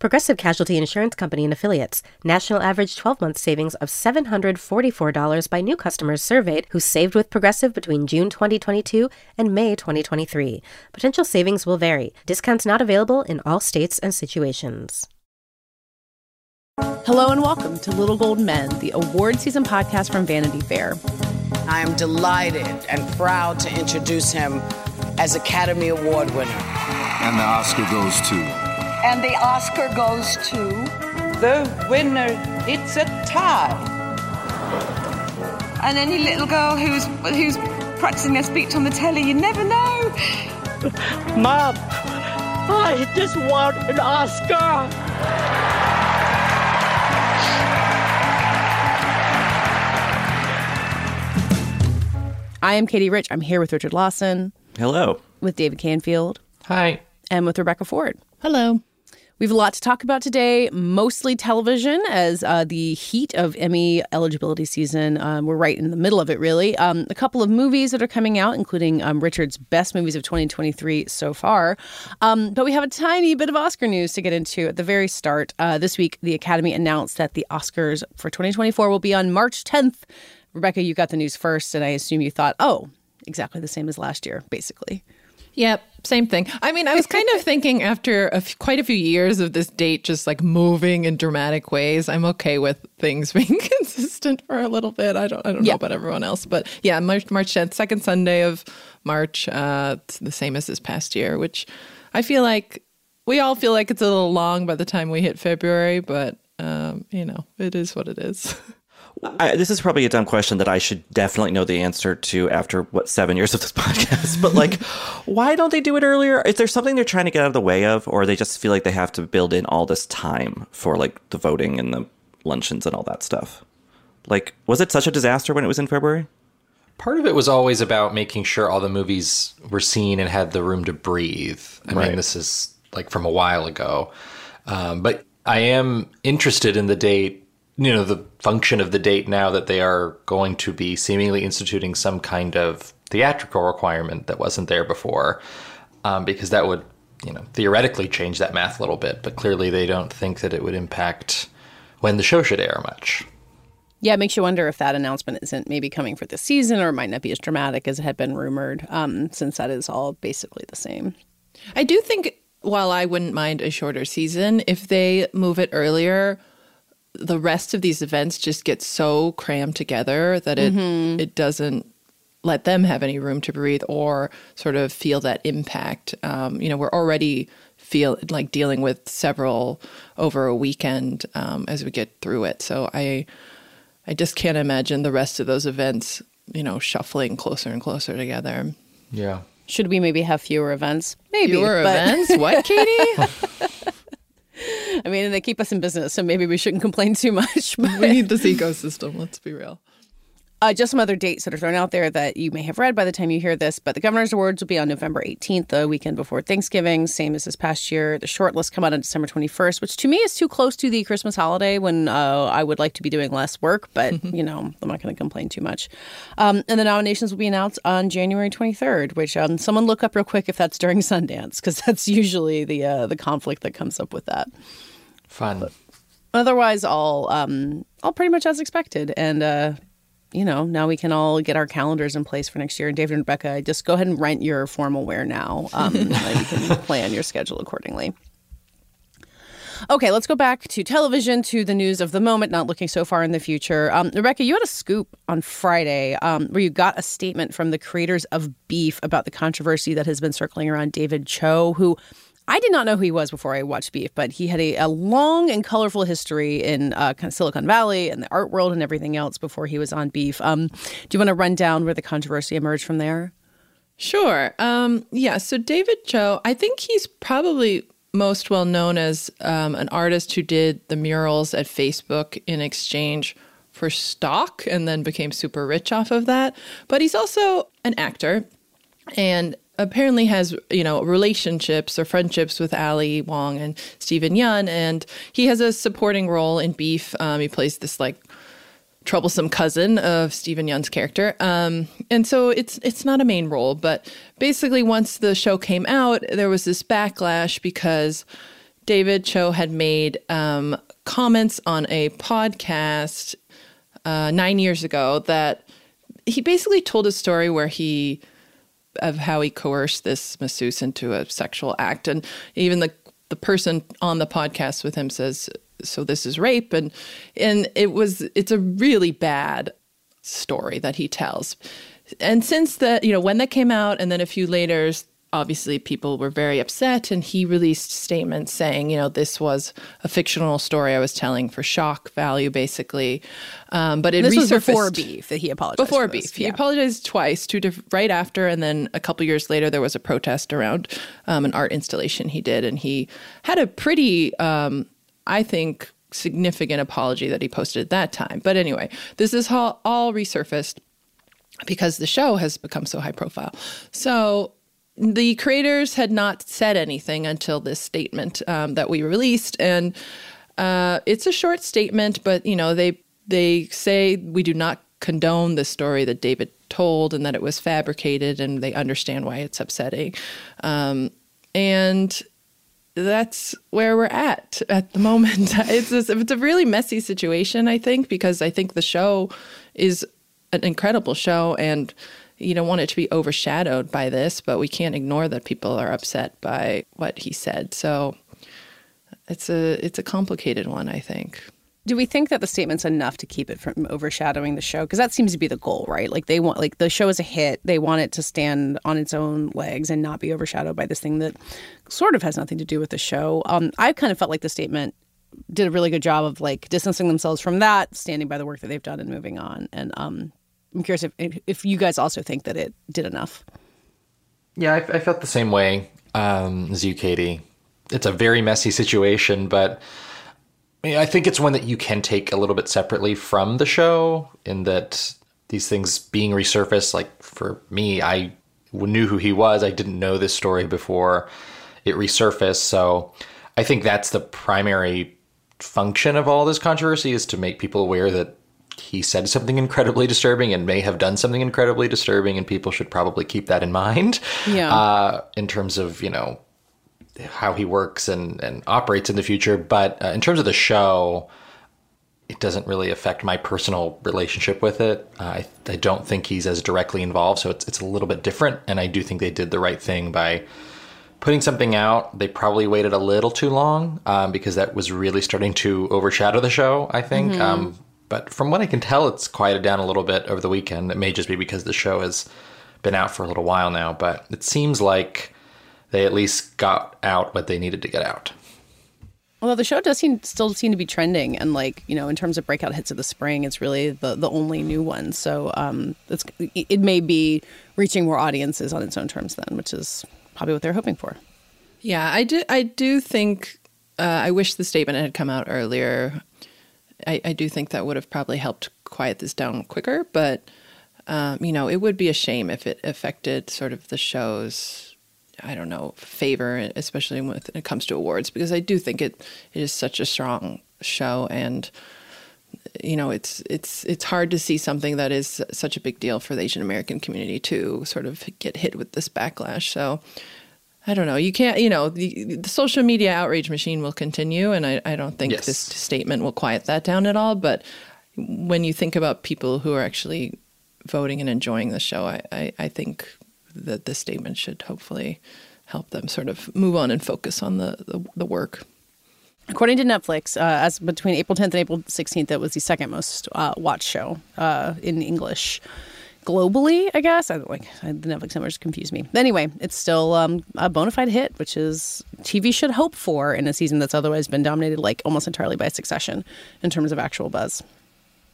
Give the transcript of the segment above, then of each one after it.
Progressive Casualty Insurance Company and Affiliates. National average 12 month savings of $744 by new customers surveyed who saved with Progressive between June 2022 and May 2023. Potential savings will vary. Discounts not available in all states and situations. Hello and welcome to Little Gold Men, the award season podcast from Vanity Fair. I am delighted and proud to introduce him as Academy Award winner. And the Oscar goes to. And the Oscar goes to. The winner, it's a tie. And any little girl who's who's practicing their speech on the telly, you never know. Mom, I just want an Oscar. I am Katey Rich. I'm here with Richard Lawson. Hello. With David Canfield. Hi. And with Rebecca Ford. Hello. We have a lot to talk about today, mostly television, as uh, the heat of Emmy eligibility season. Um, we're right in the middle of it, really. Um, a couple of movies that are coming out, including um, Richard's best movies of 2023 so far. Um, but we have a tiny bit of Oscar news to get into at the very start. Uh, this week, the Academy announced that the Oscars for 2024 will be on March 10th. Rebecca, you got the news first, and I assume you thought, oh, exactly the same as last year, basically. Yep, same thing. I mean, I was kind of thinking after a f- quite a few years of this date just like moving in dramatic ways, I'm okay with things being consistent for a little bit. I don't, I don't yeah. know about everyone else, but yeah, March March 10th, second Sunday of March, uh, it's the same as this past year, which I feel like we all feel like it's a little long by the time we hit February, but um, you know, it is what it is. I, this is probably a dumb question that I should definitely know the answer to after what seven years of this podcast. But like, why don't they do it earlier? Is there something they're trying to get out of the way of, or they just feel like they have to build in all this time for like the voting and the luncheons and all that stuff? Like, was it such a disaster when it was in February? Part of it was always about making sure all the movies were seen and had the room to breathe. I right. mean, this is like from a while ago, um, but I am interested in the date you know the function of the date now that they are going to be seemingly instituting some kind of theatrical requirement that wasn't there before um, because that would you know theoretically change that math a little bit but clearly they don't think that it would impact when the show should air much yeah, it makes you wonder if that announcement isn't maybe coming for this season or it might not be as dramatic as it had been rumored, um, since that is all basically the same. I do think, while I wouldn't mind a shorter season, if they move it earlier, the rest of these events just get so crammed together that it mm-hmm. it doesn't let them have any room to breathe or sort of feel that impact. Um, you know, we're already feel like dealing with several over a weekend um, as we get through it. So I I just can't imagine the rest of those events, you know, shuffling closer and closer together. Yeah. Should we maybe have fewer events? Maybe fewer but... events. What, Katey? I mean, they keep us in business, so maybe we shouldn't complain too much. But. We need this ecosystem. Let's be real. Uh, just some other dates that are thrown out there that you may have read by the time you hear this, but the Governor's Awards will be on November 18th, the weekend before Thanksgiving, same as this past year. The short list come out on December 21st, which to me is too close to the Christmas holiday when uh, I would like to be doing less work, but, you know, I'm not going to complain too much. Um, and the nominations will be announced on January 23rd, which um, someone look up real quick if that's during Sundance, because that's usually the, uh, the conflict that comes up with that. Fun. But otherwise, all um, all pretty much as expected, and uh, you know now we can all get our calendars in place for next year. And David and Rebecca, just go ahead and rent your formal wear now, um, you can plan your schedule accordingly. Okay, let's go back to television, to the news of the moment, not looking so far in the future. Um, Rebecca, you had a scoop on Friday um, where you got a statement from the creators of Beef about the controversy that has been circling around David Choe, who I did not know who he was before I watched Beef, but he had a, a long and colorful history in uh, kind of Silicon Valley and the art world and everything else before he was on Beef. Um, do you want to run down where the controversy emerged from there? Sure. Um, yeah. So David Choe, I think he's probably most well known as um, an artist who did the murals at Facebook in exchange for stock and then became super rich off of that. But he's also an actor and apparently has you know relationships or friendships with Ali Wong and Steven Yeun, and he has a supporting role in Beef. Um, he plays this like troublesome cousin of Steven Yeun's character, um, and so it's it's not a main role. But basically, once the show came out, there was this backlash because David Choe had made um, comments on a podcast uh, nine years ago that he basically told a story where he of how he coerced this masseuse into a sexual act, and even the the person on the podcast with him says, "So this is rape," and and it was it's a really bad story that he tells. And since that, you know, when that came out, and then a few later, obviously people were very upset and he released statements saying you know this was a fictional story i was telling for shock value basically. Um, but it this resurfaced was before beef that he apologized before for beef. He apologized twice two diff- right after and then a couple years later there was a protest around um, an art installation he did and he had a pretty um, i think significant apology that he posted at that time. But anyway this is all, all resurfaced because the show has become so high profile. So the creators had not said anything until this statement um, that we released, and uh, it's a short statement, but you know they they say we do not condone the story that David told and that it was fabricated, and they understand why it's upsetting, um, and that's where we're at at the moment. It's it's a really messy situation, I think, because I think the show is an incredible show and you don't want it to be overshadowed by this, but we can't ignore that people are upset by what he said. So it's a it's a complicated one, I think. Do we think that the statement's enough to keep it from overshadowing the show? Because that seems to be the goal, right? Like they want, like the show is a hit. They want it to stand on its own legs and not be overshadowed by this thing that sort of has nothing to do with the show. Um, I kind of felt like the statement did a really good job of like distancing themselves from that, standing by the work that they've done, and moving on. And um, I'm curious if if you guys also think that it did enough. Yeah, I, I felt the same way um, as you, Katey. It's a very messy situation, but I, think it's one that you can take a little bit separately from the show. In that these things being resurfaced, like for me, I knew who he was. I didn't know this story before it resurfaced, so I think that's the primary function of all this controversy is to make people aware that he said something incredibly disturbing and may have done something incredibly disturbing, and people should probably keep that in mind. Yeah. Uh, in terms of you know how he works and and operates in the future, but uh, in terms of the show, it doesn't really affect my personal relationship with it. Uh, I I don't think he's as directly involved, so it's it's a little bit different, and I do think they did the right thing by putting something out. They probably waited a little too long um, because that was really starting to overshadow the show. I think. Mhm. Um, but from what I can tell, it's quieted down a little bit over the weekend. It may just be because the show has been out for a little while now, but it seems like they at least got out what they needed to get out. Although the show does seem still seem to be trending, and like you know, in terms of breakout hits of the spring, it's really the the only new one. So um, it's it may be reaching more audiences on its own terms then, which is probably what they're hoping for. Yeah, I do. I do think. Uh, I wish the statement had come out earlier. I, I do think that would have probably helped quiet this down quicker. But um, you know, it would be a shame if it affected sort of the show's. I don't know favor, especially when it comes to awards, because I do think it it is such a strong show, and you know, it's it's it's hard to see something that is such a big deal for the Asian American community to sort of get hit with this backlash. So. I don't know. You can't, you know, the, the social media outrage machine will continue, and I, I don't think Yes. this statement will quiet that down at all. But when you think about people who are actually voting and enjoying the show, I, I, I think that this statement should hopefully help them sort of move on and focus on the, the, the work. According to Netflix, uh, as between April 10th and April 16th, it was the second most uh, watched show uh, in English globally. I guess I like I, the Netflix numbers confuse me. Anyway, it's still um, a bona fide hit, which is TV should hope for in a season that's otherwise been dominated like almost entirely by Succession in terms of actual buzz.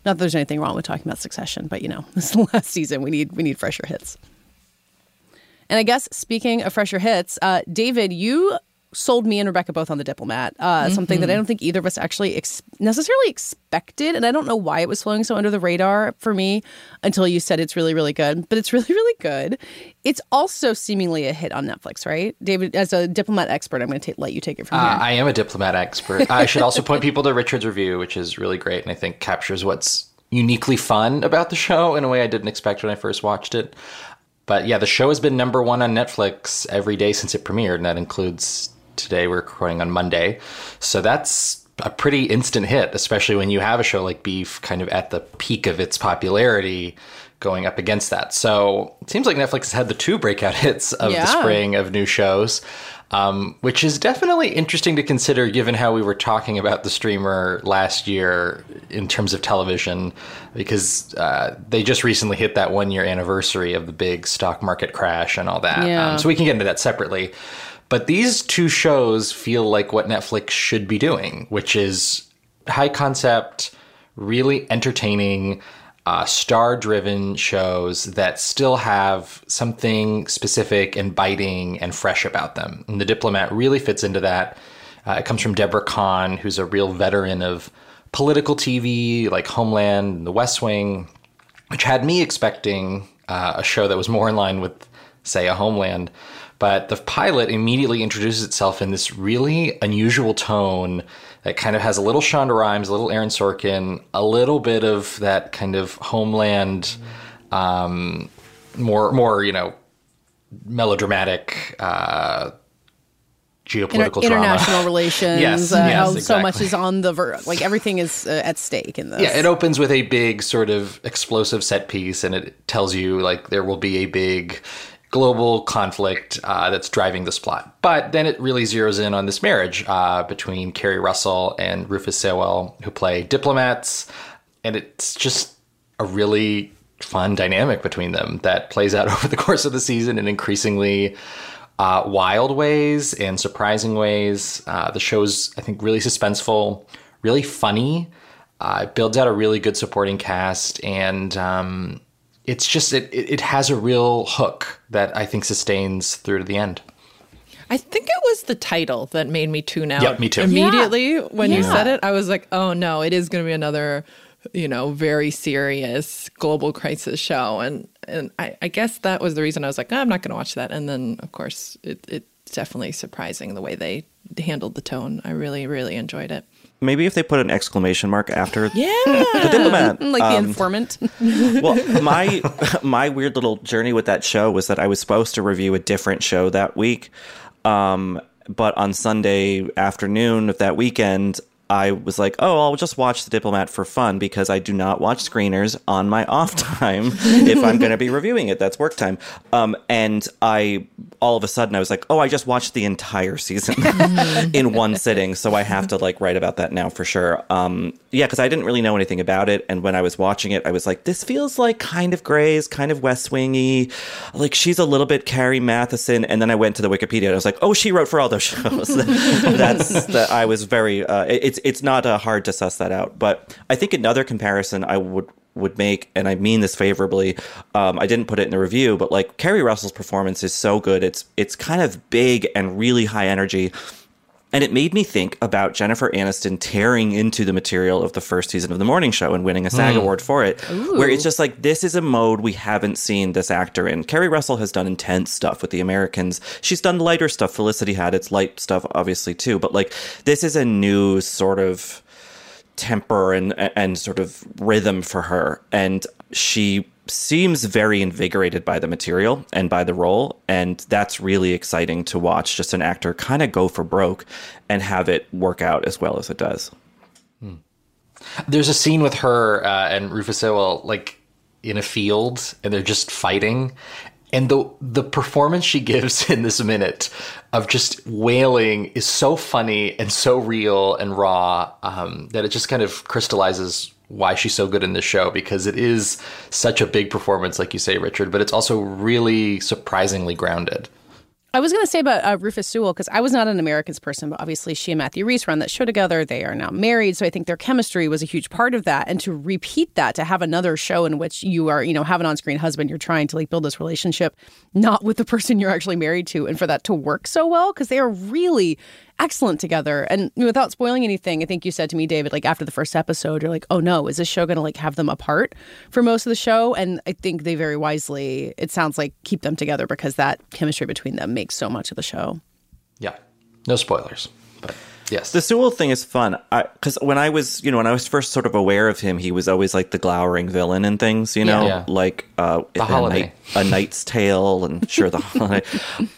Not that there's anything wrong with talking about Succession, but you know, this is the last season. We need we need fresher hits. And I guess speaking of fresher hits, uh, David, you sold me and Rebecca both on the diplomat. Uh, Something that I don't think either of us actually ex- necessarily expected, and I don't know why it was flowing so under the radar for me until you said it's really, really good. But it's really, really good. It's also seemingly a hit on Netflix, right, David? As a diplomat expert, I'm going to let you take it from Uh, here. I am a diplomat expert. I should also point people to Richard's review, which is really great and I think captures what's uniquely fun about the show in a way I didn't expect when I first watched it. But yeah, the show has been number one on Netflix every day since it premiered, and that includes today. We're recording on Monday. So that's a pretty instant hit, especially when you have a show like Beef kind of at the peak of its popularity going up against that. So it seems like Netflix has had the two breakout hits of Yeah. the spring of new shows, um, which is definitely interesting to consider given how we were talking about the streamer last year in terms of television, because uh, they just recently hit that one year anniversary of the big stock market crash and all that. Yeah. Um, so we can get into that separately. But these two shows feel like what Netflix should be doing, which is high concept, really entertaining, uh, star driven shows that still have something specific and biting and fresh about them. And The Diplomat really fits into that. Uh, it comes from Debora Cahn, who's a real veteran of political TV like Homeland and The West Wing, which had me expecting uh, a show that was more in line with, say, a Homeland. But the pilot immediately introduces itself in this really unusual tone that kind of has a little Shonda Rhimes, a little Aaron Sorkin, a little bit of that kind of Homeland, um, more more you know melodramatic uh, Inter- geopolitical drama. international relations. Yes, uh, yes, how so much is on the ver- like everything is uh, at stake in this. Yeah, it opens with a big sort of explosive set piece, and it tells you like there will be a big global conflict uh, that's driving this plot. But then it really zeroes in on this marriage uh, between Keri Russell and Rufus Sewell, who play diplomats, and it's just a really fun dynamic between them that plays out over the course of the season in increasingly uh, wild ways and surprising ways. Uh, the show's, I think, really suspenseful, really funny. Uh, it builds out a really good supporting cast, and um, it's just it, it it has a real hook that I think sustains through to the end. I think it was the title that made me tune out. Yep, me too. Immediately when you said it, I was like, "Oh no, it is going to be another, you know, very serious global crisis show." And and I, I guess that was the reason I was like, "Oh, "I'm not going to watch that." And then, of course, it, it's definitely surprising the way they handled the tone. I really, really enjoyed it. Maybe if they put an exclamation mark after Yeah, the diplomat. like the Um, informant. well, my my weird little journey with that show was that I was supposed to review a different show that week, um, but on Sunday afternoon of that weekend, I was like, "Oh, I'll just watch The Diplomat for fun because I do not watch screeners on my off time if I'm going to be reviewing it. That's work time." Um, and I all of a sudden I was like, "Oh, I just watched the entire season in one sitting, so I have to like write about that now for sure." Um, yeah, because I didn't really know anything about it, and when I was watching it, I was like, "This feels like kind of Grey's, kind of West Wingy, like she's a little bit Carrie Mathison." And then I went to the Wikipedia and I was like, "Oh, she wrote for all those shows." That's that. I was very. Uh, it- it's it's not uh, hard to suss that out, but I think another comparison I would would make, and I mean this favorably. Um, I didn't put it in the review, but like Keri Russell's performance is so good. It's it's kind of big and really high energy. And it made me think about Jennifer Aniston tearing into the material of the first season of The Morning Show and winning a SAG mm. award for it. Where it's just like, this is a mode we haven't seen this actor in. Keri Russell has done intense stuff with the Americans. She's done lighter stuff. Felicity had its light stuff, obviously, too. But like, this is a new sort of temper and and sort of rhythm for her and she seems very invigorated by the material and by the role and that's really exciting to watch just an actor kind of go for broke and have it work out as well as it does There's a scene with her uh, and Rufus Sewell like in a field, and they're just fighting. And the the performance she gives in this minute of just wailing is so funny and so real and raw um, that it just kind of crystallizes why she's so good in this show because it is such a big performance, like you say, Richard. But it's also really surprisingly grounded. I was going to say about uh, Rufus Sewell because I was not an Americans person, but obviously she and Matthew Rhys run that show together. They are now married, so I think their chemistry was a huge part of that. And to repeat that, to have another show in which you are, you know, have an on-screen husband, you're trying to like build this relationship, not with the person you're actually married to, and for that to work so well because they are really excellent together. And without spoiling anything, I think you said to me, David, like after the first episode, you're like, oh no, is this show going to like have them apart for most of the show? And I think they very wisely, it sounds like, keep them together because that chemistry between them makes so much of the show. Yeah. No spoilers, but yes. The Sewell thing is fun because when I was, you know, when I was first sort of aware of him, he was always like the glowering villain and things, you know, Yeah. like uh, The a, Holiday. Night- a Knight's Tale and sure the holiday.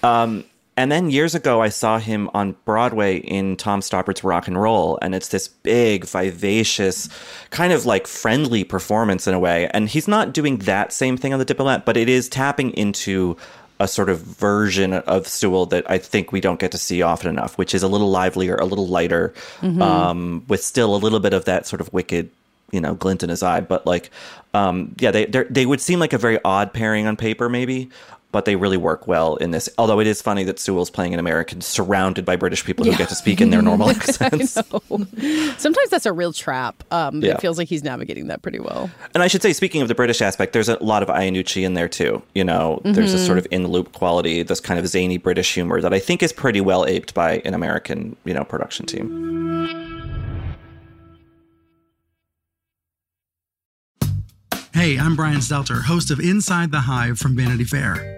Um, and then years ago, I saw him on Broadway in Tom Stoppard's Rock and Roll, and it's this big, vivacious, kind of like friendly performance in a way. And he's not doing that same thing on The Diplomat, but it is tapping into a sort of version of Sewell that I think we don't get to see often enough, which is a little livelier, a little lighter, Mhm. um, with still a little bit of that sort of wicked, you know, glint in his eye. But like, um, yeah, they they would seem like a very odd pairing on paper, maybe, but they really work well in this. Although it is funny that Sewell's playing an American surrounded by British people who Yeah. get to speak in their normal accents. I know. Sometimes that's a real trap. Um, Yeah. It feels like he's navigating that pretty well. And I should say, speaking of the British aspect, there's a lot of Iannucci in there too. You know, there's this Mhm. sort of in the loop quality, this kind of zany British humor that I think is pretty well aped by an American, you know, production team. Hey, I'm Brian Stelter, host of Inside the Hive from Vanity Fair.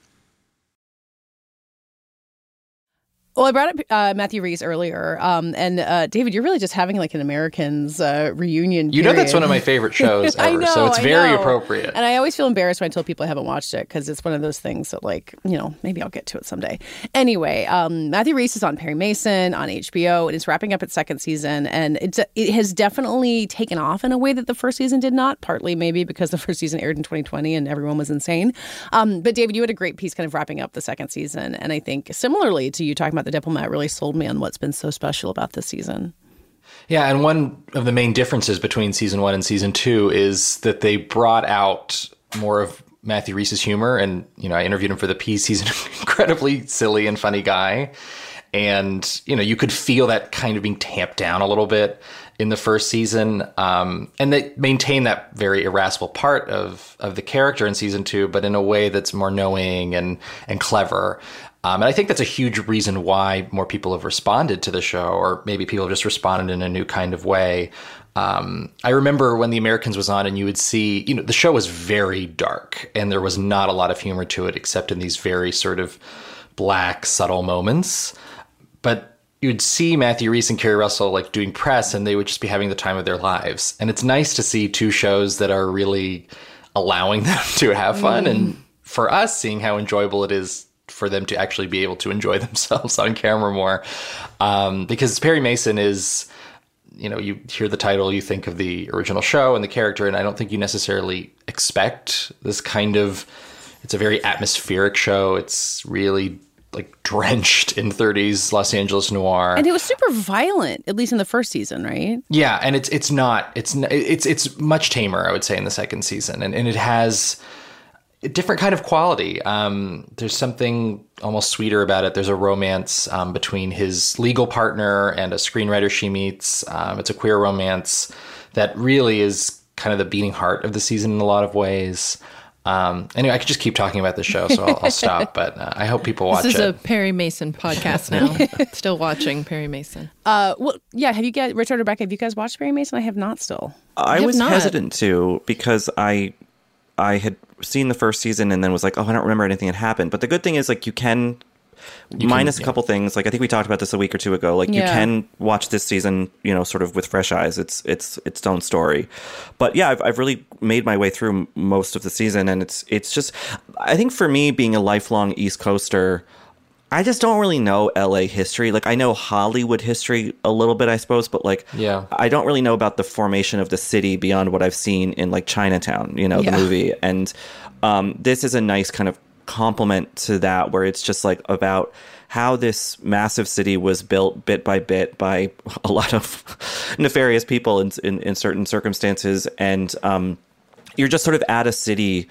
Well, I brought up uh, Matthew Rhys earlier, um, and uh, David, you're really just having like an Americans uh, reunion. You know that's one of my favorite shows I ever, know, so it's I very know. appropriate. And I always feel embarrassed when I tell people I haven't watched it because it's one of those things that, like, you know, maybe I'll get to it someday. Anyway, um, Matthew Rhys is on Perry Mason on HBO, and it's wrapping up its second season, and it's it has definitely taken off in a way that the first season did not. Partly maybe because the first season aired in 2020 and everyone was insane. Um, but David, you had a great piece kind of wrapping up the second season, and I think similarly to you talking about the diplomat, really sold me on what's been so special about this season. Yeah, and one of the main differences between season one and season two is that they brought out more of Matthew Rhys's humor. And, you know, I interviewed him for the piece. He's an incredibly silly and funny guy. And, you know, you could feel that kind of being tamped down a little bit in the first season. Um, and they maintain that very irascible part of, of the character in season two, but in a way that's more knowing and, and clever. Um, and I think that's a huge reason why more people have responded to the show, or maybe people have just responded in a new kind of way. Um, I remember when The Americans was on, and you would see, you know, the show was very dark, and there was not a lot of humor to it, except in these very sort of black, subtle moments. But you'd see Matthew Rhys and Keri Russell like doing press, and they would just be having the time of their lives. And it's nice to see two shows that are really allowing them to have fun, and for us, seeing how enjoyable it is for them to actually be able to enjoy themselves on camera more. Um, because Perry Mason is, you know, you hear the title, you think of the original show and the character, and I don't think you necessarily expect this kind of. It's a very atmospheric show. It's really like drenched in 30s Los Angeles noir. And it was super violent, at least in the first season, right? Yeah, and it's it's not it's it's it's much tamer, I would say, in the second season, and and it has different kind of quality. Um, there's something almost sweeter about it. There's a romance um, between his legal partner and a screenwriter she meets. Um, it's a queer romance that really is kind of the beating heart of the season in a lot of ways. Um, anyway, I could just keep talking about the show, so I'll, I'll stop. But uh, I hope people watch This is it. a Perry Mason podcast now. Still watching Perry Mason. Uh, well, yeah. Have you guys, Richard, Rebecca? Have you guys watched Perry Mason? I have not still. I have was not. hesitant to because I I had seen the first season and then was like, oh, I don't remember anything that happened. But the good thing is like you can can- minus a yeah. couple things. Like I think we talked about this a week or two ago. Like you can watch this season, you know, sort of with fresh eyes. It's it's its own story. But yeah, I've I've really made my way through most of the season, and it's it's just I think for me being a lifelong East Coaster. I just don't really know LA history. Like I know Hollywood history a little bit, I suppose, but like Yeah. I don't really know about the formation of the city beyond what I've seen in like Chinatown, you know, Yeah. the movie. And um, this is a nice kind of complement to that, where it's just like about how this massive city was built bit by bit by a lot of nefarious people in, in, in certain circumstances. And um, you're just sort of at a city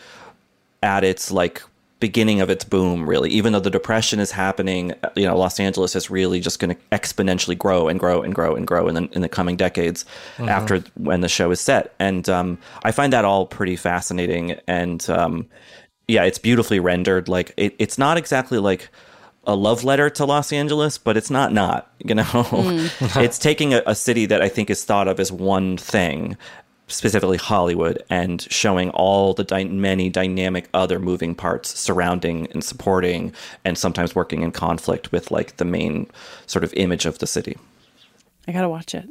at its like beginning of its boom really even though the depression is happening you know los angeles is really just going to exponentially grow and grow and grow and grow in the, in the coming decades Mhm. after when the show is set and um, i find that all pretty fascinating and um, yeah it's beautifully rendered like it, it's not exactly like a love letter to Los Angeles, but it's not not, you know. Mm. it's taking a, a city that I think is thought of as one thing, specifically Hollywood, and showing all the dy- many dynamic other moving parts surrounding and supporting, and sometimes working in conflict with like the main sort of image of the city. I gotta watch it.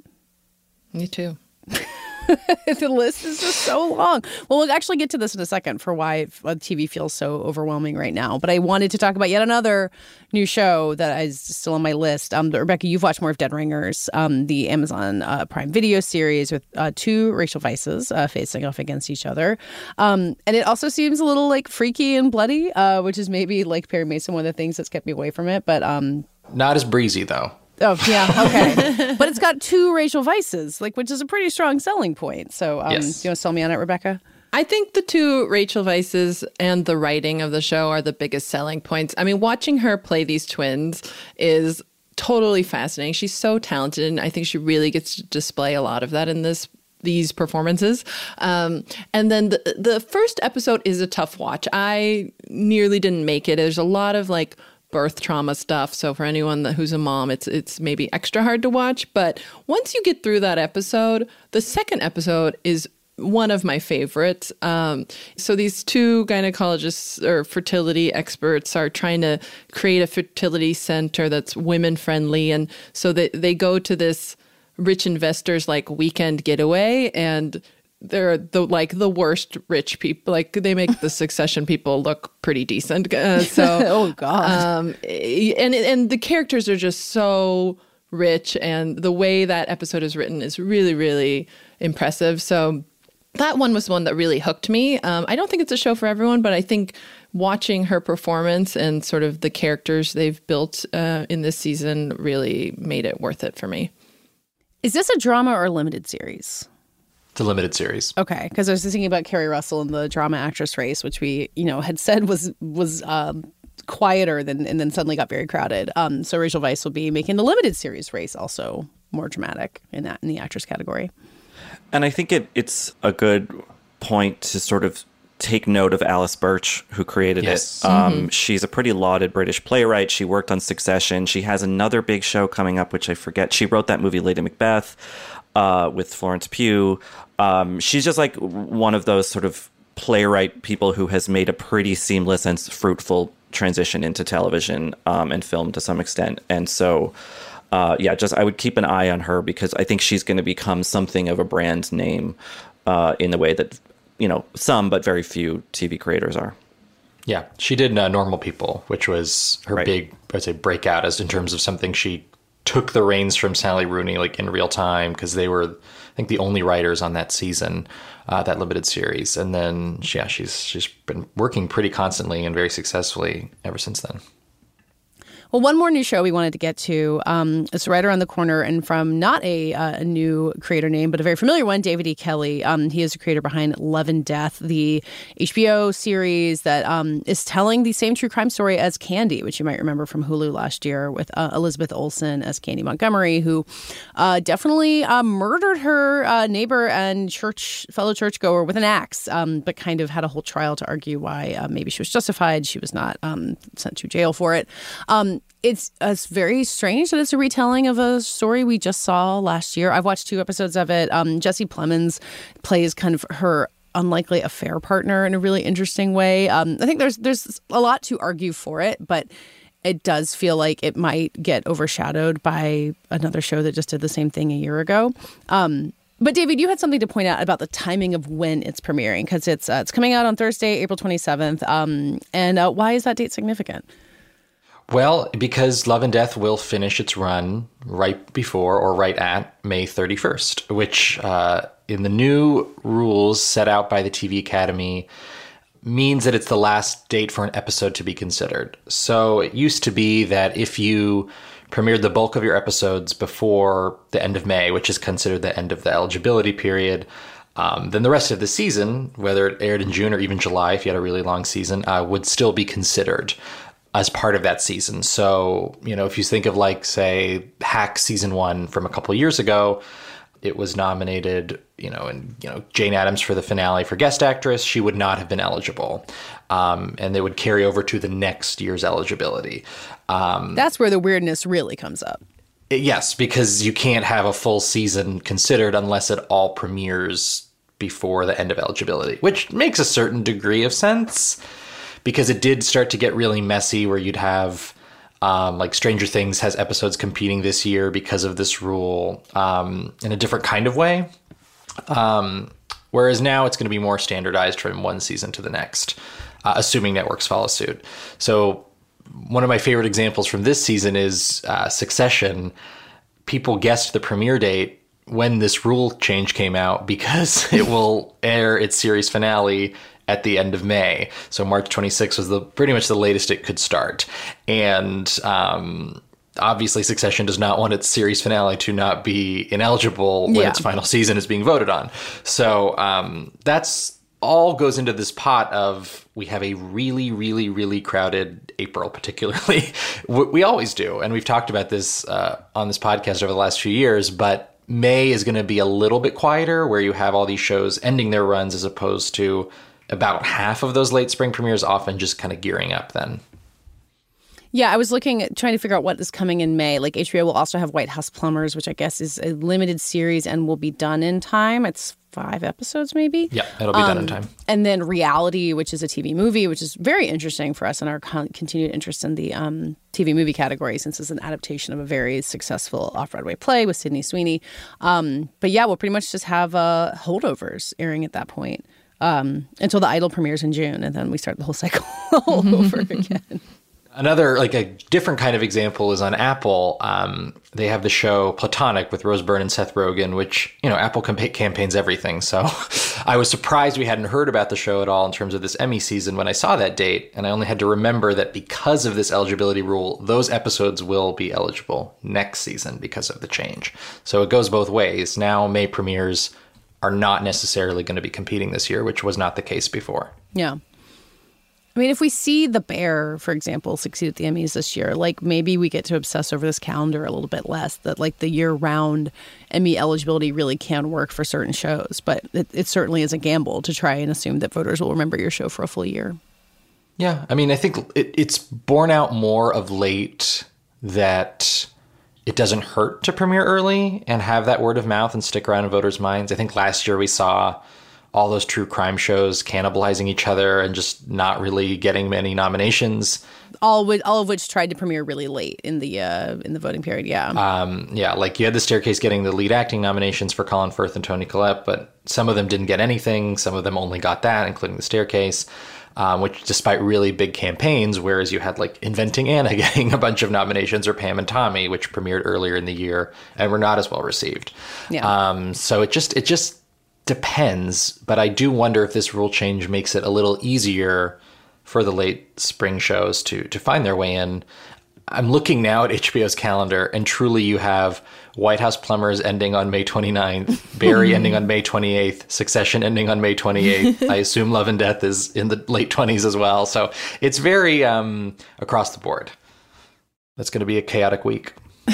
Me too. the list is just so long. Well, we'll actually get to this in a second for why TV feels so overwhelming right now. But I wanted to talk about yet another new show that is still on my list. Um, Rebecca, you've watched more of Dead Ringers, um, the Amazon uh, Prime Video series with uh, two Rachel Weiszes uh, facing off against each other. Um, and it also seems a little like freaky and bloody, uh, which is maybe like Perry Mason, one of the things that's kept me away from it. But um, Not as breezy though. Oh yeah, okay. but it's got two Rachel Weiszes, like which is a pretty strong selling point. So, um, Yes. do you want to sell me on it, Rebecca? I think the two Rachel Weiszes and the writing of the show are the biggest selling points. I mean, watching her play these twins is totally fascinating. She's so talented, and I think she really gets to display a lot of that in this these performances. Um, and then the the first episode is a tough watch. I nearly didn't make it. There's a lot of like birth trauma stuff. So for anyone that, who's a mom, it's it's maybe extra hard to watch. But once you get through that episode, the second episode is one of my favorites. Um, so these two gynecologists or fertility experts are trying to create a fertility center that's women friendly, and so they they go to this rich investors like weekend getaway and they're the like the worst rich people like they make the succession people look pretty decent uh, so Oh, God. um and and the characters are just so rich and the way that episode is written is really really impressive so that one was one that really hooked me um, i don't think it's a show for everyone but i think watching her performance and sort of the characters they've built uh, in this season really made it worth it for me Is this a drama or a limited series? It's a limited series. Okay, because I was thinking about Keri Russell in the drama actress race, which we you know had said was was um, quieter than and then suddenly got very crowded. Um, so Rachel Weisz will be making the limited series race also more dramatic in that in the actress category. And I think it it's a good point to sort of take note of Alice Birch, who created Yes. it. Um, Mhm. She's a pretty lauded British playwright. She worked on Succession. She has another big show coming up, which I forget. She wrote that movie Lady Macbeth uh, with Florence Pugh. Um, she's just like one of those sort of playwright people who has made a pretty seamless and fruitful transition into television um, and film to some extent. And so, uh, yeah, just I would keep an eye on her because I think she's going to become something of a brand name uh, in the way that you know some but very few TV creators are. Yeah, she did uh, Normal People, which was her big, I'd say, breakout as in terms of something she took the reins from Sally Rooney like in real time because they were, I think, the only writers on that season, uh, that limited series. And then, yeah, she's she's been working pretty constantly and very successfully ever since then. Well, one more new show we wanted to get to. Um, it's right around the corner, and from not a, uh, new creator name, but a very familiar one, David E. Kelley. Um, he is the creator behind Love and Death, the HBO series that um, is telling the same true crime story as Candy, which you might remember from Hulu last year with uh, Elizabeth Olsen as Candy Montgomery, who uh, definitely uh, murdered her uh, neighbor and church fellow churchgoer with an axe, um, but kind of had a whole trial to argue why uh, maybe she was justified. She was not um, sent to jail for it. Um, it's it's very strange that it's a retelling of a story we just saw last year. I've watched two episodes of it. Um, Jesse Plemons plays kind of her unlikely affair partner in a really interesting way. Um, I think there's there's a lot to argue for it, but it does feel like it might get overshadowed by another show that just did the same thing a year ago. Um, but David, you had something to point out about the timing of when it's premiering because it's uh, it's coming out on Thursday, April twenty seventh. Um, and uh, why is that date significant? Well, because Love and Death will finish its run right before or right at May 31st, which uh, in the new rules set out by the TV Academy means that it's the last date for an episode to be considered. So it used to be that if you premiered the bulk of your episodes before the end of May, which is considered the end of the eligibility period, um, then the rest of the season, whether it aired in June or even July, if you had a really long season, uh, would still be considered as part of that season. So, you know, if you think of like, say, Hack season one from a couple years ago, it was nominated, you know, and you know Jane Adams for the finale for guest actress. She would not have been eligible, um, and they would carry over to the next year's eligibility. Um, That's where the weirdness really comes up. Yes, because you can't have a full season considered unless it all premieres before the end of eligibility, which makes a certain degree of sense because it did start to get really messy where you'd have um, like Stranger Things has episodes competing this year because of this rule um, in a different kind of way. Um, whereas now it's going to be more standardized from one season to the next, uh, assuming networks follow suit. So, one of my favorite examples from this season is uh, Succession. People guessed the premiere date when this rule change came out because it will air its series finale at the end of May. So March 26th was the pretty much the latest it could start. And um, obviously Succession does not want its series finale to not be ineligible when Yeah. its final season is being voted on. So um, that's all goes into this pot of we have a really, really, really crowded April, particularly. we we always do. And we've talked about this uh, on this podcast over the last few years, but May is going to be a little bit quieter where you have all these shows ending their runs as opposed to about half of those late spring premieres often just kind of gearing up then. Yeah, I was looking at trying to figure out what is coming in May. Like HBO will also have White House Plumbers, which I guess is a limited series and will be done in time. It's five episodes, maybe. Yeah, it'll be done in Um, time. And then Reality, which is a TV movie, which is very interesting for us and our con- continued interest in the um, TV movie category, since it's an adaptation of a very successful off Broadway play with Sydney Sweeney. Um, but yeah, we'll pretty much just have uh, holdovers airing at that point um, until the Idol premieres in June, and then we start the whole cycle all over again. Another like a different kind of example is on Apple. Um, they have the show Platonic with Rose Byrne and Seth Rogen, which you know Apple campa- campaigns everything. So I was surprised we hadn't heard about the show at all in terms of this Emmy season when I saw that date, and I only had to remember that because of this eligibility rule, those episodes will be eligible next season because of the change. So it goes both ways. Now May premieres are not necessarily going to be competing this year, which was not the case before. Yeah. I mean, if we see The Bear, for example, succeed at the Emmys this year, like maybe we get to obsess over this calendar a little bit less. That like the year-round Emmy eligibility really can work for certain shows, but it, it certainly is a gamble to try and assume that voters will remember your show for a full year. Yeah, I mean, I think it, it's borne out more of late that it doesn't hurt to premiere early and have that word of mouth and stick around in voters' minds. I think last year we saw all those true crime shows cannibalizing each other and just not really getting many nominations. All which, all of which tried to premiere really late in the uh, in the voting period. Yeah. Um, yeah, like you had the staircase getting the lead acting nominations for Colin Firth and Toni Collette, but some of them didn't get anything. Some of them only got that, including the staircase. Um, which, despite really big campaigns, whereas you had like Inventing Anna getting a bunch of nominations, or Pam and Tommy, which premiered earlier in the year and were not as well received. Yeah. Um, so it just it just depends, but I do wonder if this rule change makes it a little easier for the late spring shows to to find their way in. I'm looking now at HBO's calendar, and truly, you have White House Plumbers ending on May 29th, Barry ending on May 28th, Succession ending on May 28th. I assume Love and Death is in the late 20s as well. So it's very um, across the board. That's going to be a chaotic week.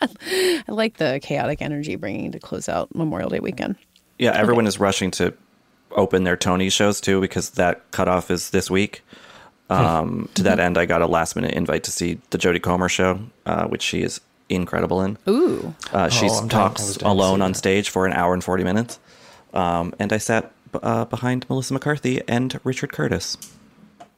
I like the chaotic energy bringing to close out Memorial Day weekend. Yeah, everyone is rushing to open their Tony shows too because that cutoff is this week. Um, to that end, I got a last minute invite to see the Jodie Comer show, uh, which she is incredible in. Ooh. Uh, she Oh, I'm down- I was talks down alone on stage for an hour and 40 minutes. Um, and I sat uh, behind Melissa McCarthy and Richard Curtis.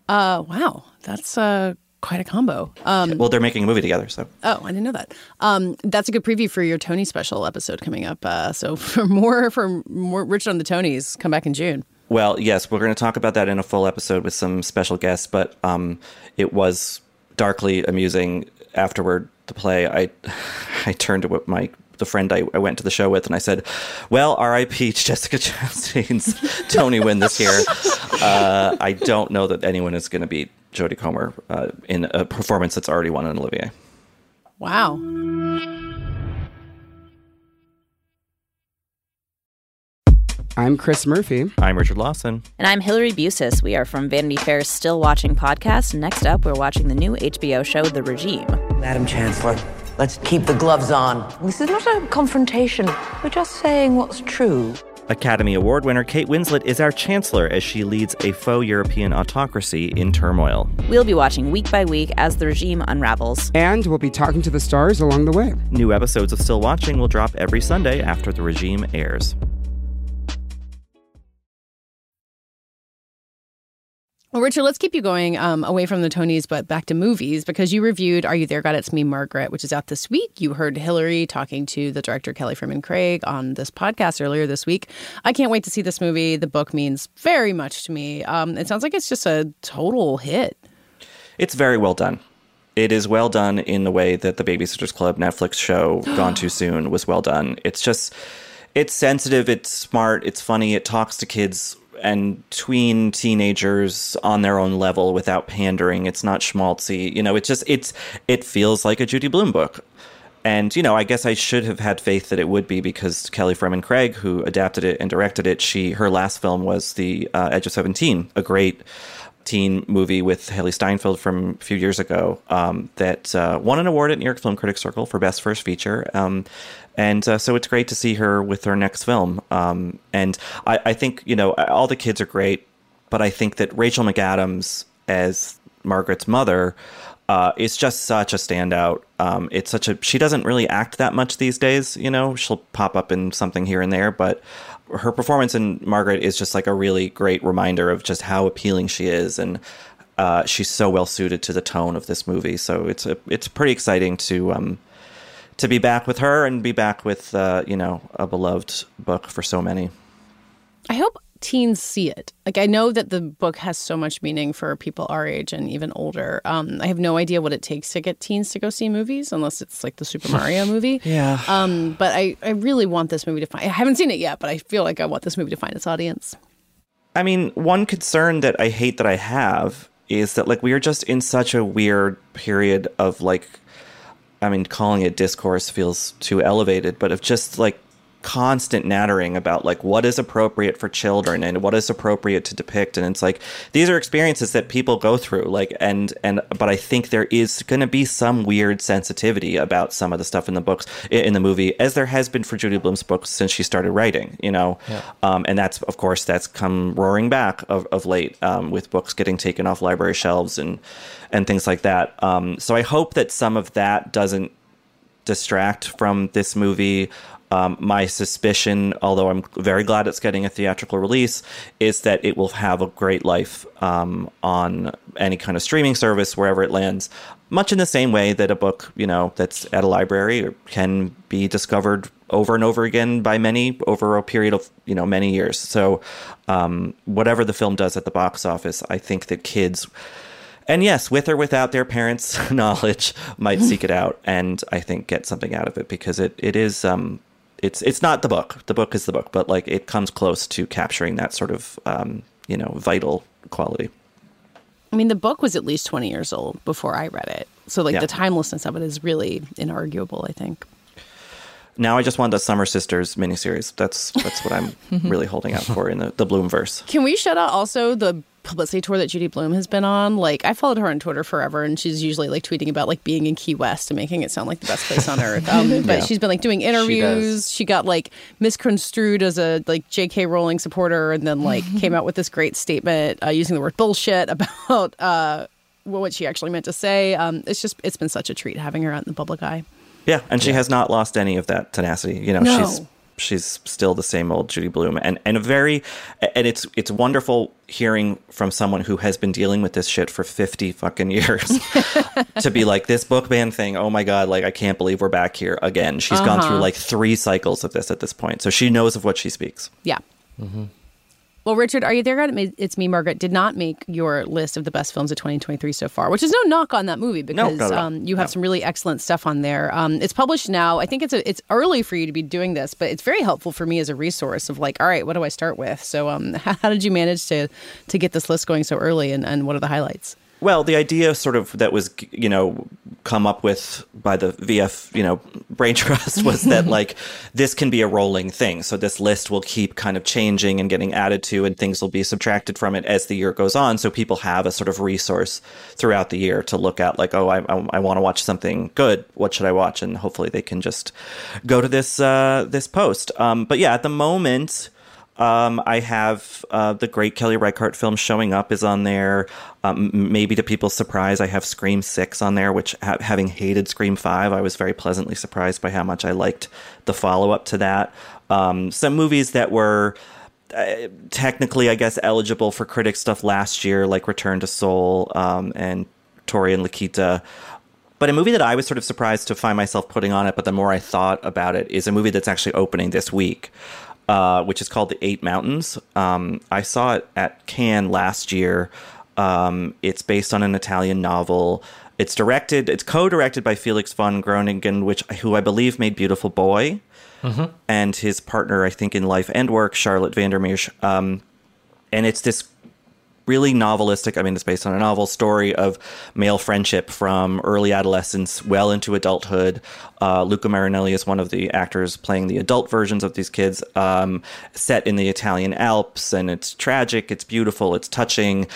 Uh, wow, that's uh, quite a combo. Um, well, they're making a movie together, so. Oh, I didn't know that. Um, that's a good preview for your Tony special episode coming up. Uh, so for more for more Rich on the Tonys, come back in June. Well, yes, we're going to talk about that in a full episode with some special guests, but um, it was darkly amusing afterward the play. I I turned to my the friend I, I went to the show with and I said, "Well, R.I.P. Jessica Chastain's Tony win this year. Uh, I don't know that anyone is going to beat Jodie Comer uh, in a performance that's already won an Olivier." Wow. I'm Chris Murphy. I'm Richard Lawson. And I'm Hillary Busis. We are from Vanity Fair's Still Watching podcast. Next up, we're watching the new HBO show, The Regime. Madam Chancellor, let's keep the gloves on. This is not a confrontation. We're just saying what's true. Academy Award winner Kate Winslet is our chancellor as she leads a faux European autocracy in turmoil. We'll be watching week by week as the regime unravels. And we'll be talking to the stars along the way. New episodes of Still Watching will drop every Sunday after the regime airs. Well, Richard, let's keep you going um, away from the Tonys, but back to movies because you reviewed Are You There, God? It's Me, Margaret, which is out this week. You heard Hillary talking to the director Kelly Fremon Craig on this podcast earlier this week. I can't wait to see this movie. The book means very much to me. Um, it sounds like it's just a total hit. It's very well done. It is well done in the way that the Babysitters Club Netflix show Gone Too Soon was well done. It's just, it's sensitive, it's smart, it's funny, it talks to kids and tween teenagers on their own level without pandering. It's not schmaltzy. You know, it's just it's it feels like a Judy Blume book. And you know, I guess I should have had faith that it would be because Kelly Fremon Craig, who adapted it and directed it, she her last film was The uh, Edge of Seventeen, a great teen movie with Hailee Steinfeld from a few years ago um, that uh, won an award at New York Film Critics Circle for Best First Feature. Um, and uh, so it's great to see her with her next film. Um, and I, I think, you know, all the kids are great, but I think that Rachel McAdams as Margaret's mother uh, is just such a standout. Um, it's such a, she doesn't really act that much these days, you know, she'll pop up in something here and there, but her performance in Margaret is just like a really great reminder of just how appealing she is. And uh, she's so well suited to the tone of this movie. So it's a, it's pretty exciting to, um, to be back with her and be back with uh, you know a beloved book for so many. I hope teens see it. Like I know that the book has so much meaning for people our age and even older. Um, I have no idea what it takes to get teens to go see movies, unless it's like the Super Mario movie. Yeah. Um, but I, I really want this movie to find. I haven't seen it yet, but I feel like I want this movie to find its audience. I mean, one concern that I hate that I have is that like we are just in such a weird period of like I mean, calling it discourse feels too elevated, but of just like constant nattering about like what is appropriate for children and what is appropriate to depict and it's like these are experiences that people go through like and and but i think there is going to be some weird sensitivity about some of the stuff in the books in the movie as there has been for judy blume's books since she started writing you know Yeah. um, and that's of course that's come roaring back of, of late um, with books getting taken off library shelves and and things like that um, so i hope that some of that doesn't distract from this movie. Um, my suspicion, although I'm very glad it's getting a theatrical release, is that it will have a great life um, on any kind of streaming service wherever it lands. Much in the same way that a book, you know, that's at a library can be discovered over and over again by many over a period of you know many years. So, um, whatever the film does at the box office, I think that kids and yes, with or without their parents' knowledge, might seek it out and I think get something out of it because it, it is um it's it's not the book. The book is the book, but like it comes close to capturing that sort of um, you know, vital quality. I mean, the book was at least 20 years old before I read it. So, like, Yeah. the timelessness of it is really inarguable, I think. Now I just want the Summer Sisters miniseries. That's that's what I'm really holding out for in the, the Blumeverse. Can we shout out also the publicity tour that Judy Blume has been on? Like, I followed her on Twitter forever, and she's usually like tweeting about like being in Key West and making it sound like the best place on earth. Um, but Yeah. she's been like doing interviews. does. She, got like misconstrued as a like J.K. Rowling supporter, and then like came out with this great statement uh, using the word bullshit about uh, what she actually meant to say. Um, it's just it's been such a treat having her out in the public eye. Yeah, and she has not lost any of that tenacity. You know, No. she's she's still the same old Judy Blume, and and a very and it's it's wonderful hearing from someone who has been dealing with this shit for fifty fucking years to be like this book ban thing. Oh my god, like I can't believe we're back here again. She's gone Uh-huh. through like three cycles of this at this point, so she knows of what she speaks. Yeah. Well, Richard, are you there? It's me, Margaret. Did not make your list of the best films of 2023 so far, which is no knock on that movie because not at all. um, you have some really excellent stuff on there. Um, it's published now. I think it's a, it's early for you to be doing this, but it's very helpful for me as a resource of like, all right, what do I start with? So, um, how, how did you manage to to get this list going so early, and, and what are the highlights? Well, the idea sort of that was, you know, come up with by the VF, you know, brain trust was that like this can be a rolling thing. So this list will keep kind of changing and getting added to, and things will be subtracted from it as the year goes on. So people have a sort of resource throughout the year to look at, like, oh, I, I, I want to watch something good. What should I watch? And hopefully they can just go to this uh, this post. Um, but yeah, at the moment. Um, I have uh, the great Kelly Reichardt film showing up is on there. Um, maybe to people's surprise, I have Scream Six on there, which ha- having hated Scream Five, I was very pleasantly surprised by how much I liked the follow up to that. Um, some movies that were uh, technically, I guess, eligible for critic stuff last year, like Return to Seoul um, and Tori and Lokita. But a movie that I was sort of surprised to find myself putting on it, but the more I thought about it, is a movie that's actually opening this week, uh, which is called The Eight Mountains. Um, I saw it at Cannes last year. Um, it's based on an Italian novel. It's directed, it's co-directed by Felix van Groeningen, which who I believe made Beautiful Boy, Mhm. and his partner, I think, in life and work, Charlotte Vandermeer. Um, and it's this really novelistic i mean it's based on a novel story of male friendship from early adolescence well into adulthood. Uh, luca marinelli is one of the actors playing the adult versions of these kids um, set in the italian alps and it's tragic it's beautiful it's touching.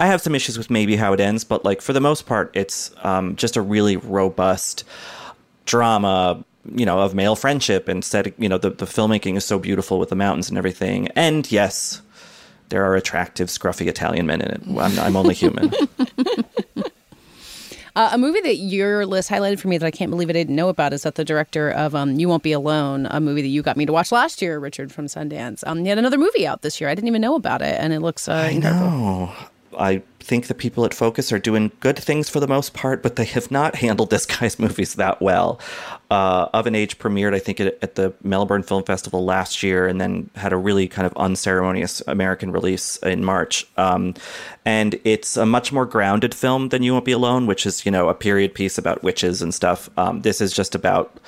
I have some issues with maybe how it ends but like for the most part it's um, just a really robust drama you know of male friendship and set you know the, the filmmaking is so beautiful with the mountains and everything. And yes there are attractive, scruffy Italian men in it. I'm, I'm only human. Uh, a movie that your list highlighted for me that I can't believe I didn't know about is that the director of um, You Won't Be Alone, a movie that you got me to watch last year, Richard from Sundance. Um, he had another movie out this year. I didn't even know about it, and it looks uh, I incredible. know. I think the people at Focus are doing good things for the most part, but they have not handled this guy's movies that well. Uh, of an Age premiered, I think, at, at the Melbourne Film Festival last year, and then had a really kind of unceremonious American release in March. Um, and it's a much more grounded film than You Won't Be Alone, which is, you know, a period piece about witches and stuff. Um, this is just about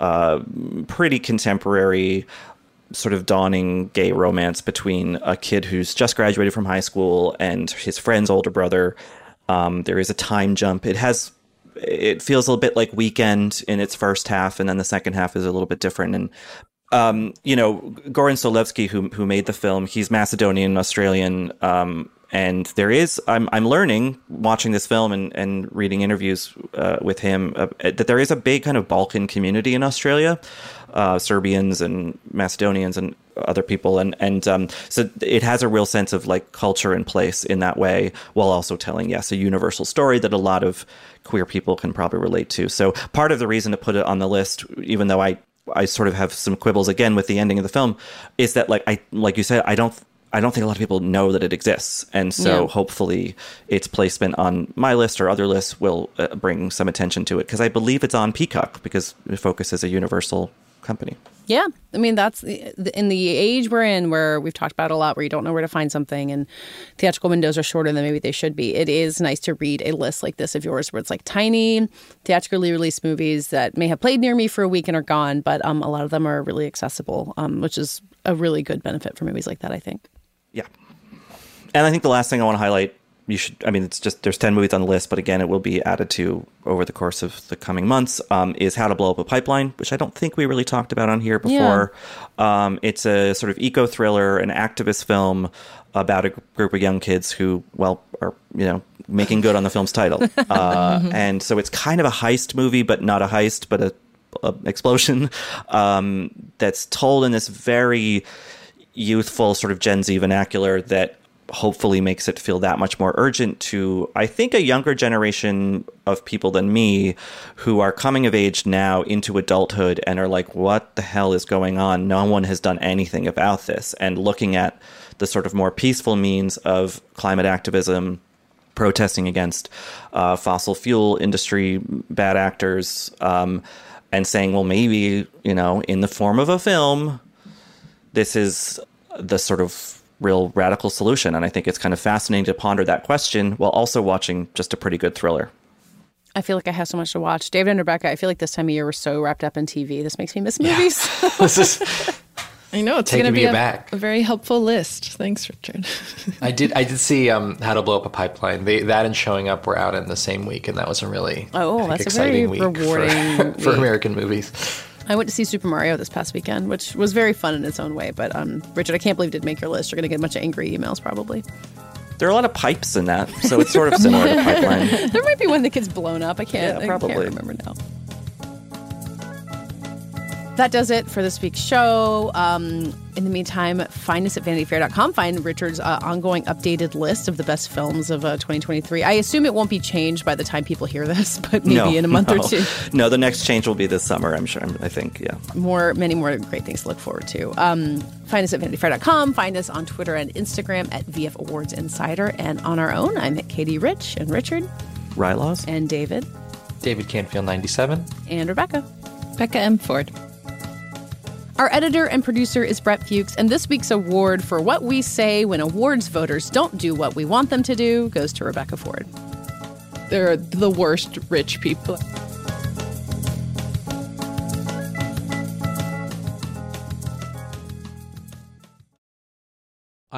uh, pretty contemporary sort of dawning gay romance between a kid who's just graduated from high school and his friend's older brother. Um, there is a time jump. It has, it feels a little bit like Weekend in its first half, and then the second half is a little bit different. And um, you know, Goran Stolevski, who who made the film, he's Macedonian, Australian. Um, and there is, I'm I'm learning watching this film and and reading interviews uh, with him uh, that there is a big kind of Balkan community in Australia, uh, Serbians and Macedonians and other people, and and um, so it has a real sense of like culture and place in that way, while also telling yes a universal story that a lot of queer people can probably relate to. So part of the reason to put it on the list, even though I I sort of have some quibbles again with the ending of the film, is that like I like you said, I don't I don't think a lot of people know that it exists, and so Yeah. hopefully its placement on my list or other lists will uh, bring some attention to it because I believe it's on Peacock because Focus is a universal company. Yeah, I mean that's the- in the age we're in, where we've talked about a lot, where you don't know where to find something, and theatrical windows are shorter than maybe they should be. It is nice to read a list like this of yours, where it's like tiny, theatrically released movies that may have played near me for a week and are gone, but um, a lot of them are really accessible, um, which is a really good benefit for movies like that. I think. Yeah. And I think the last thing I want to highlight you should. I mean, it's just there's ten movies on the list, but again, it will be added to over the course of the coming months. Um, is How to Blow Up a Pipeline, which I don't think we really talked about on here before. Um, it's a sort of eco thriller, an activist film about a group of young kids who, well, are you know making good on the film's title, uh, and so it's kind of a heist movie, but not a heist, but a, a explosion um, that's told in this very youthful sort of Gen Z vernacular that hopefully makes it feel that much more urgent to I think a younger generation of people than me who are coming of age now into adulthood and are like what the hell is going on? No one has done anything about this. And looking at the sort of more peaceful means of climate activism protesting against uh, fossil fuel industry bad actors um, and saying well maybe you know in the form of a film this is the sort of real radical solution. And I think it's kind of fascinating to ponder that question while also watching just a pretty good thriller. I feel like I have so much to watch. David and Rebecca, I feel like this time of year we're so wrapped up in TV. This makes me miss movies. this is I know it's going to be a, aback. a very helpful list. Thanks, Richard. I did. I did see um, How to Blow Up a Pipeline. They, that and Showing Up were out in the same week, and that was a really Oh, like, that's a very exciting week rewarding for, for. American movies. I went to see Super Mario this past weekend, which was very fun in its own way. But um, Richard, I can't believe it didn't make your list. You're going to get a bunch of angry emails probably. There are a lot of pipes in that, so it's sort of similar to Pipeline. there might be one that gets blown up. I can't. Yeah, I probably. can't remember now. That does it for this week's show. Um, in the meantime, find us at vanityfair.com. Find Richard's uh, ongoing updated list of the best films of uh, 2023. I assume it won't be changed by the time people hear this, but maybe no, in a month no. or two. No, the next change will be this summer, I'm sure. I think, yeah. more many more great things to look forward to um, find us at vanityfair.com find us on twitter and instagram at vf awards insider and on our own i'm at katey rich and richard Rilaws? and david David Canfield, 97. and rebecca Becca M. Ford. Our editor and producer is brett fuchs and this week's award for what we say when awards voters don't do what we want them to do goes to rebecca ford They're the worst rich people.